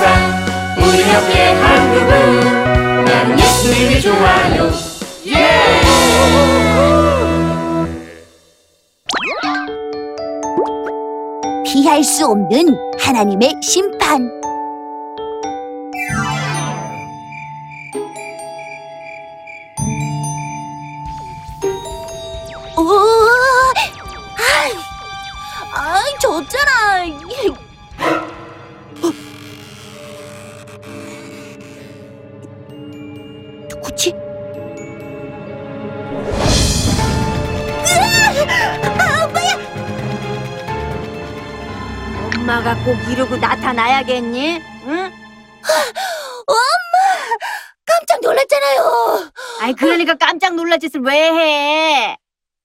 세상 우리 함께 한 그분 나는 예수님이 좋아요 피할 수 없는 하나님의 심판. 오, 아이, 아이, 졌잖아. 엄마가 꼭 이러고 나타나야겠니? 응? 깜짝 놀랐잖아요. 아이 그러니까 깜짝 놀랄 짓을 왜 해?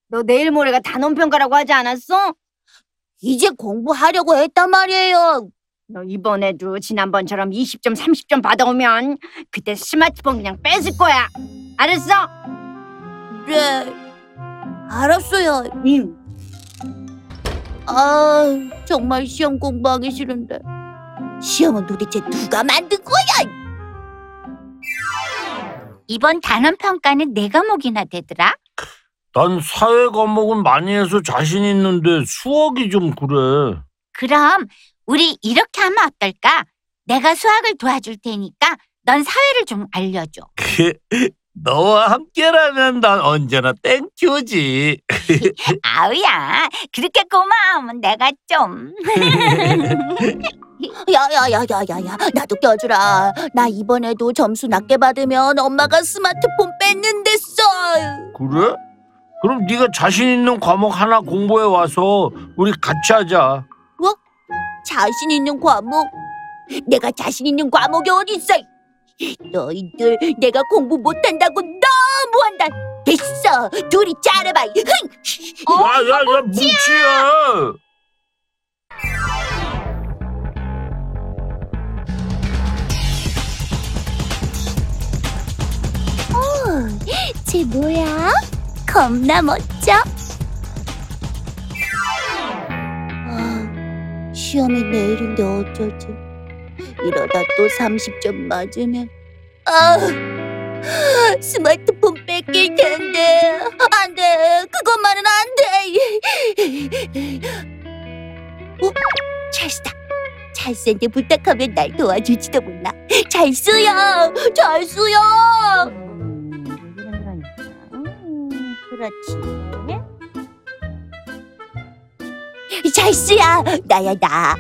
너 내일 모레가 단원평가라고 하지 않았어? 이제 공부하려고 했단 말이에요. 너 이번에도 지난번처럼 20점, 30점 받아오면 그때 스마트폰 그냥 뺏을 거야. 알았어? 네, 알았어요. 응. 아, 정말 시험 공부하기 싫은데. 시험은 도대체 누가 만든 거야? 이번 단원 평가는 네 과목이나 되더라. 난 사회 과목은 많이 해서 자신 있는데 수학이 좀 그래. 그럼 우리 이렇게 하면 어떨까? 내가 수학을 도와줄 테니까 넌 사회를 좀 알려줘. 너와 함께라면 난 언제나 땡큐지. 아우야, 그렇게 고마우면 내가 좀. 야야야야야야, 나도 껴주라. 나 이번에도 점수 낮게 받으면 엄마가 스마트폰 뺏는댔어. 그래? 그럼 네가 자신 있는 과목 하나 공부해 와서 우리 같이 하자. 자신 있는 과목? 내가 자신 있는 과목이 어딨어? 너희들 내가 공부 못한다고. 됐어, 둘이 짜려봐. 흥! 야야야 뭉치야. 쟤 뭐야? 겁나 멋져. 아, 시험이 내일인데 어쩌지? 이러다 또 30점 맞으면 아, 스마트폰 뺏길 텐데 안 돼. 그것만은 안 돼. 어? 찰스다. 찰스한테 부탁하면 날 도와줄지도 몰라. 찰스야, 찰스야. 음, 그렇지. 찰스야 나야 나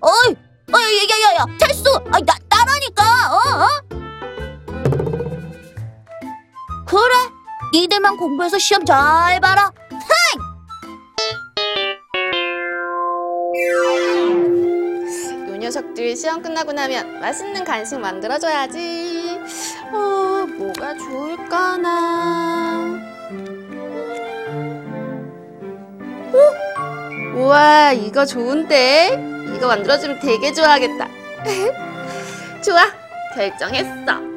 어이 어이 야야야 찰스 아, 나 나라니까 어, 어? 그래 니들만 공부해서 시험 잘 봐라 요 녀석들 시험 끝나고 나면 맛있는 간식 만들어줘야지. 어, 뭐가 좋을까나. 어? 우와, 이거 좋은데? 이거 만들어주면 되게 좋아하겠다. 좋아, 결정했어.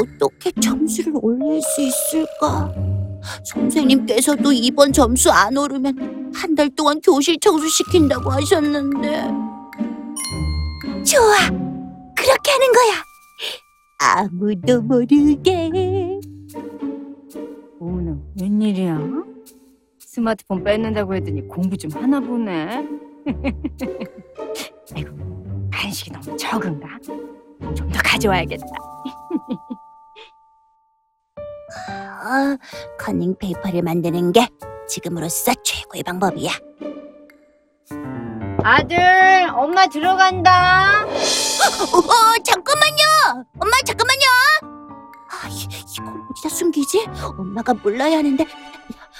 어떻게 점수를 올릴 수 있을까 선생님께서도 이번 점수 안 오르면 한 달 동안 교실 청소 시킨다고 하셨는데 좋아 그렇게 하는 거야 아무도 모르게 어머나 웬일이야? 스마트폰 뺏는다고 했더니 공부 좀 하나 보네. 아이고 간식이 너무 적은가? 좀 더 가져와야겠다. 아, 커닝 페이퍼를 만드는 게 지금으로서 최고의 방법이야. 아들, 엄마 들어간다. 어, 어, 잠깐만요. 엄마 잠깐만요. 아, 이, 이걸 어디다 숨기지? 엄마가 몰라야 하는데.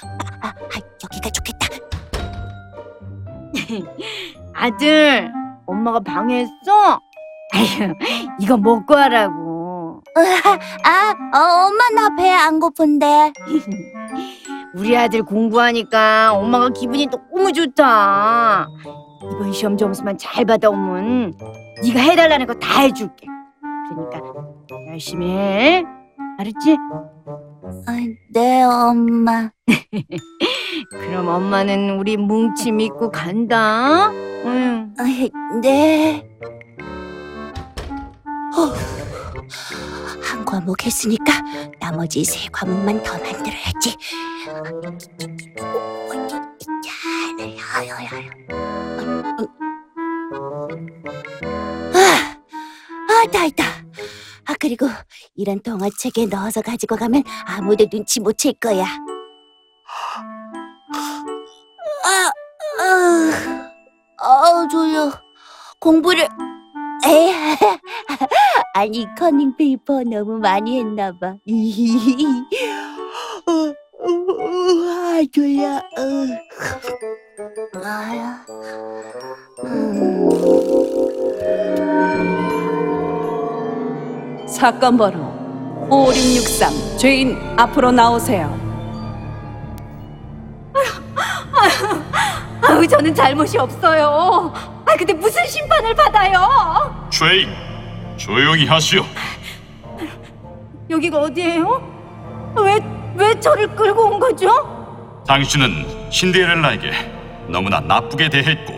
아, 아, 아, 여기가 좋겠다. 아들, 엄마가 방해했어? 아휴, 이거 먹고 하라고. 아, 어, 엄마 나 배 안 고픈데. 우리 아들 공부하니까 엄마가 기분이 너무 좋다. 이번 시험 점수만 잘 받아오면 네가 해달라는 거 다 해줄게. 그러니까 열심히 해. 알았지? 아, 네, 엄마. 그럼 엄마는 우리 뭉치 믿고 간다. 응. 아이, 네. 과목 했으니까 나머지 세 과목만 더 만들어야지. 아, 아, 다 있다. 아, 그리고 이런 동화책에 넣어서 가지고 가면 아무도 눈치 못 챌 거야. 아, 아, 아, 졸려. 공부를 에 아니 커닝 페이퍼 너무 많이 했나 봐. 어, 어, 아 졸려. 어. 아야. 음. 사건 번호 5663 죄인 앞으로 나오세요. 아유, 저는 잘못이 없어요. 아, 근데 무슨 심판을 받아요? 죄인 조용히 하시오. 여기가 어디예요? 왜, 왜 저를 끌고 온 거죠? 당신은 신데렐라에게 너무나 나쁘게 대했고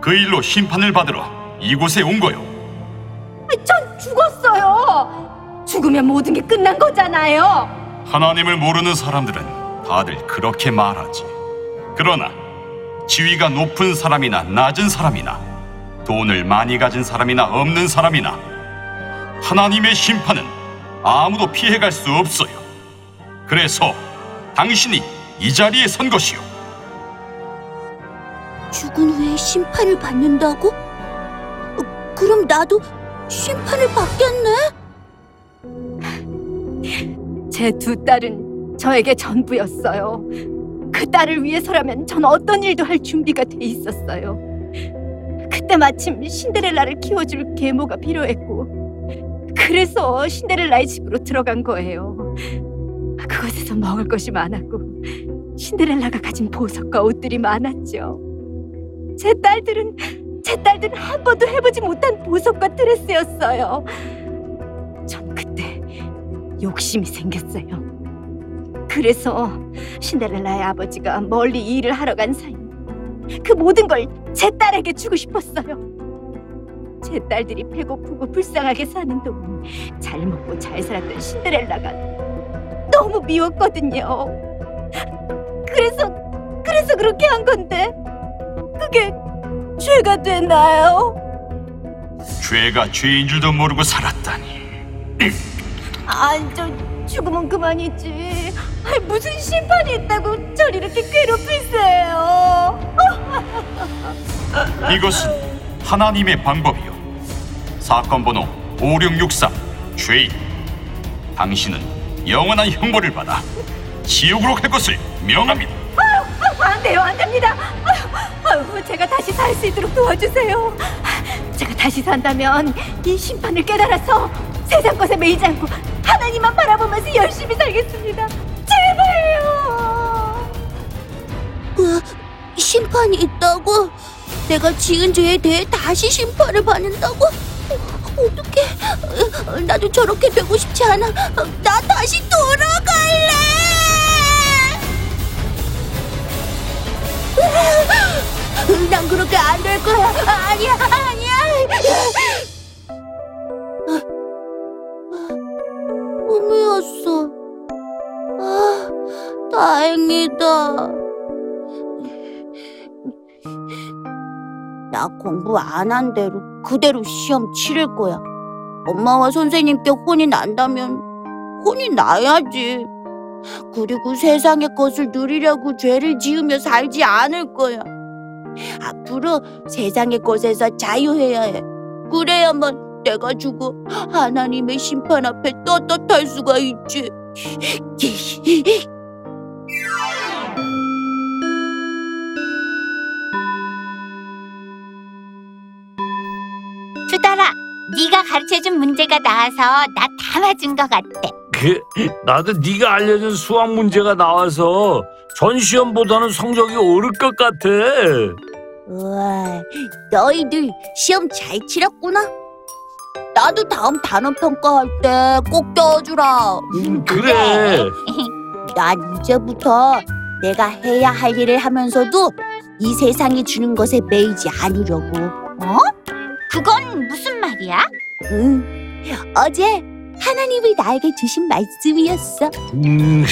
그 일로 심판을 받으러 이곳에 온 거요. 아, 전 죽었어요. 죽으면 모든 게 끝난 거잖아요. 하나님을 모르는 사람들은 다들 그렇게 말하지. 그러나 지위가 높은 사람이나 낮은 사람이나 돈을 많이 가진 사람이나 없는 사람이나 하나님의 심판은 아무도 피해갈 수 없어요. 그래서 당신이 이 자리에 선 것이요. 죽은 후에 심판을 받는다고? 어, 그럼 나도 심판을 받겠네? 제 두 딸은 저에게 전부였어요. 그 딸을 위해서라면 전 어떤 일도 할 준비가 돼 있었어요. 그때 마침 신데렐라를 키워줄 계모가 필요했고, 그래서 신데렐라의 집으로 들어간 거예요. 그곳에서 먹을 것이 많았고, 신데렐라가 가진 보석과 옷들이 많았죠. 제 딸들은 제 딸들은 한 번도 해보지 못한 보석과 드레스였어요. 전 그때 욕심이 생겼어요. 그래서 신데렐라의 아버지가 멀리 일을 하러 간 사이 그 모든 걸 제 딸에게 주고 싶었어요. 제 딸들이 배고프고 불쌍하게 사는 동안 잘 먹고 잘 살았던 신데렐라가 너무 미웠거든요. 그래서 그래서 그렇게 한 건데 그게 죄가 되나요? 죄가 죄인 줄도 모르고 살았다니. 아, 저 죽으면 그만이지. 아이, 무슨 심판이 있다고 절 이렇게 괴롭히세요? 이것은 하나님의 방법이요. 사건 번호 5663 죄인. 당신은 영원한 형벌을 받아 지옥으로 갈 것을 명합니다. 안 돼요, 안 됩니다. 아유, 아유, 제가 다시 살 수 있도록 도와주세요. 제가 다시 산다면 이 심판을 깨달아서 세상 것에 매이지 않고 하나님만 바라보면서 열심히 살겠습니다. 제발요. 그 심판이 있다고? 내가 지은 죄에 대해 다시 심판을 받는다고? 어떻게? 나도 저렇게 되고 싶지 않아. 나 다시 돌아갈래. 난 그렇게 안 될 거야. 아니야, 나 공부 안 한 대로 그대로 시험 치를 거야. 엄마와 선생님께 혼이 난다면 혼이 나야지. 그리고 세상의 것을 누리려고 죄를 지으며 살지 않을 거야. 앞으로 세상의 것에서 자유해야 해. 그래야만 내가 죽어 하나님의 심판 앞에 떳떳할 수가 있지. 네가 가르쳐준 문제가 나와서 나 다 맞은 것 같아. 그, 나도 네가 알려준 수학 문제가 나와서 전 시험보다는 성적이 오를 것 같아. 우와, 너희들 시험 잘 치렀구나. 나도 다음 단어 평가할 때 꼭 껴주라. 음, 그래. 난 이제부터 내가 해야 할 일을 하면서도 이 세상이 주는 것에 매이지 않으려고. 어? 그건 무슨 말이야? 응. 어제 하나님이 나에게 주신 말씀이었어. 음,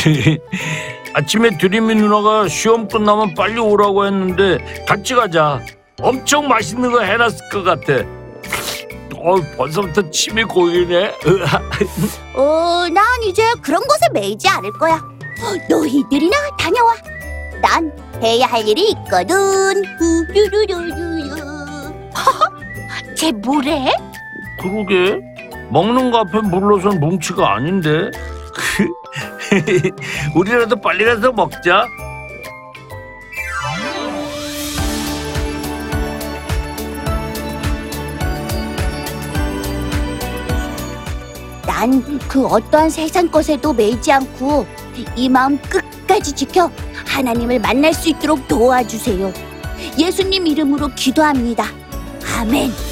아침에 드림이 누나가 시험 끝나면 빨리 오라고 했는데 같이 가자. 엄청 맛있는 거 해놨을 것 같아. 어, 벌써부터 침이 고이네. 어, 난 이제 그런 것에 매이지 않을 거야. 너희들이나 다녀와. 난 해야 할 일이 있거든. 후루루루루 루. 쟤 뭐래? 그러게 먹는 거 앞에 물러선 뭉치가 아닌데. 우리라도 빨리 가서 먹자. 난 그 어떠한 세상 것에도 매이지 않고 이 마음 끝까지 지켜 하나님을 만날 수 있도록 도와주세요. 예수님 이름으로 기도합니다. 아멘.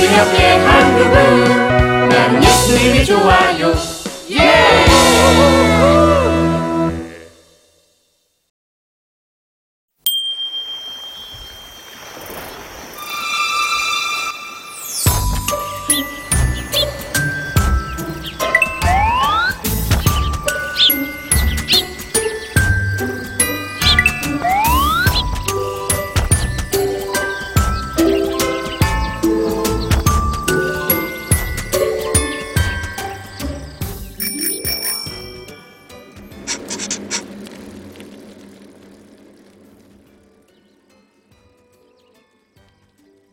항상